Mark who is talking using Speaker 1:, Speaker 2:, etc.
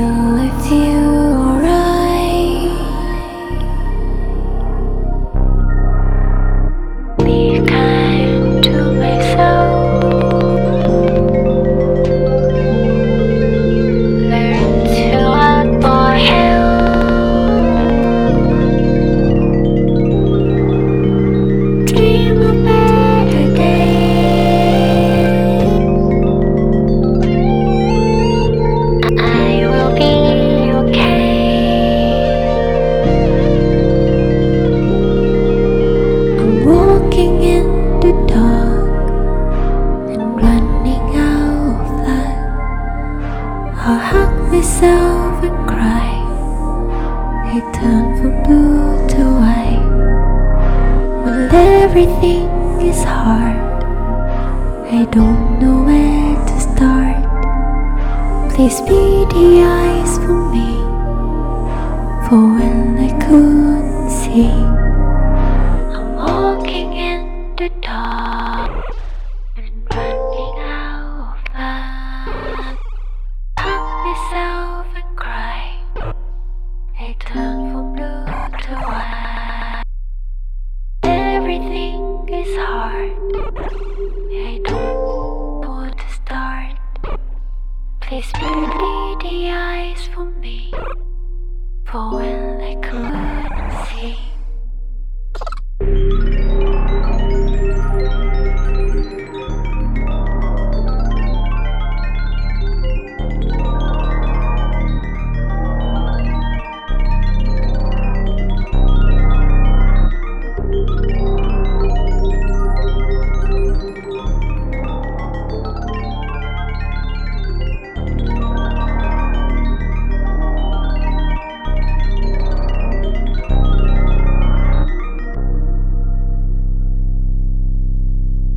Speaker 1: till I feel I hug myself and cry. I turned from blue to white. When everything is hard, I don't know where to start. Please be the eyes for me, for when I couldn't see. I'm walking in the dark Please be the eyes for me, for when they could.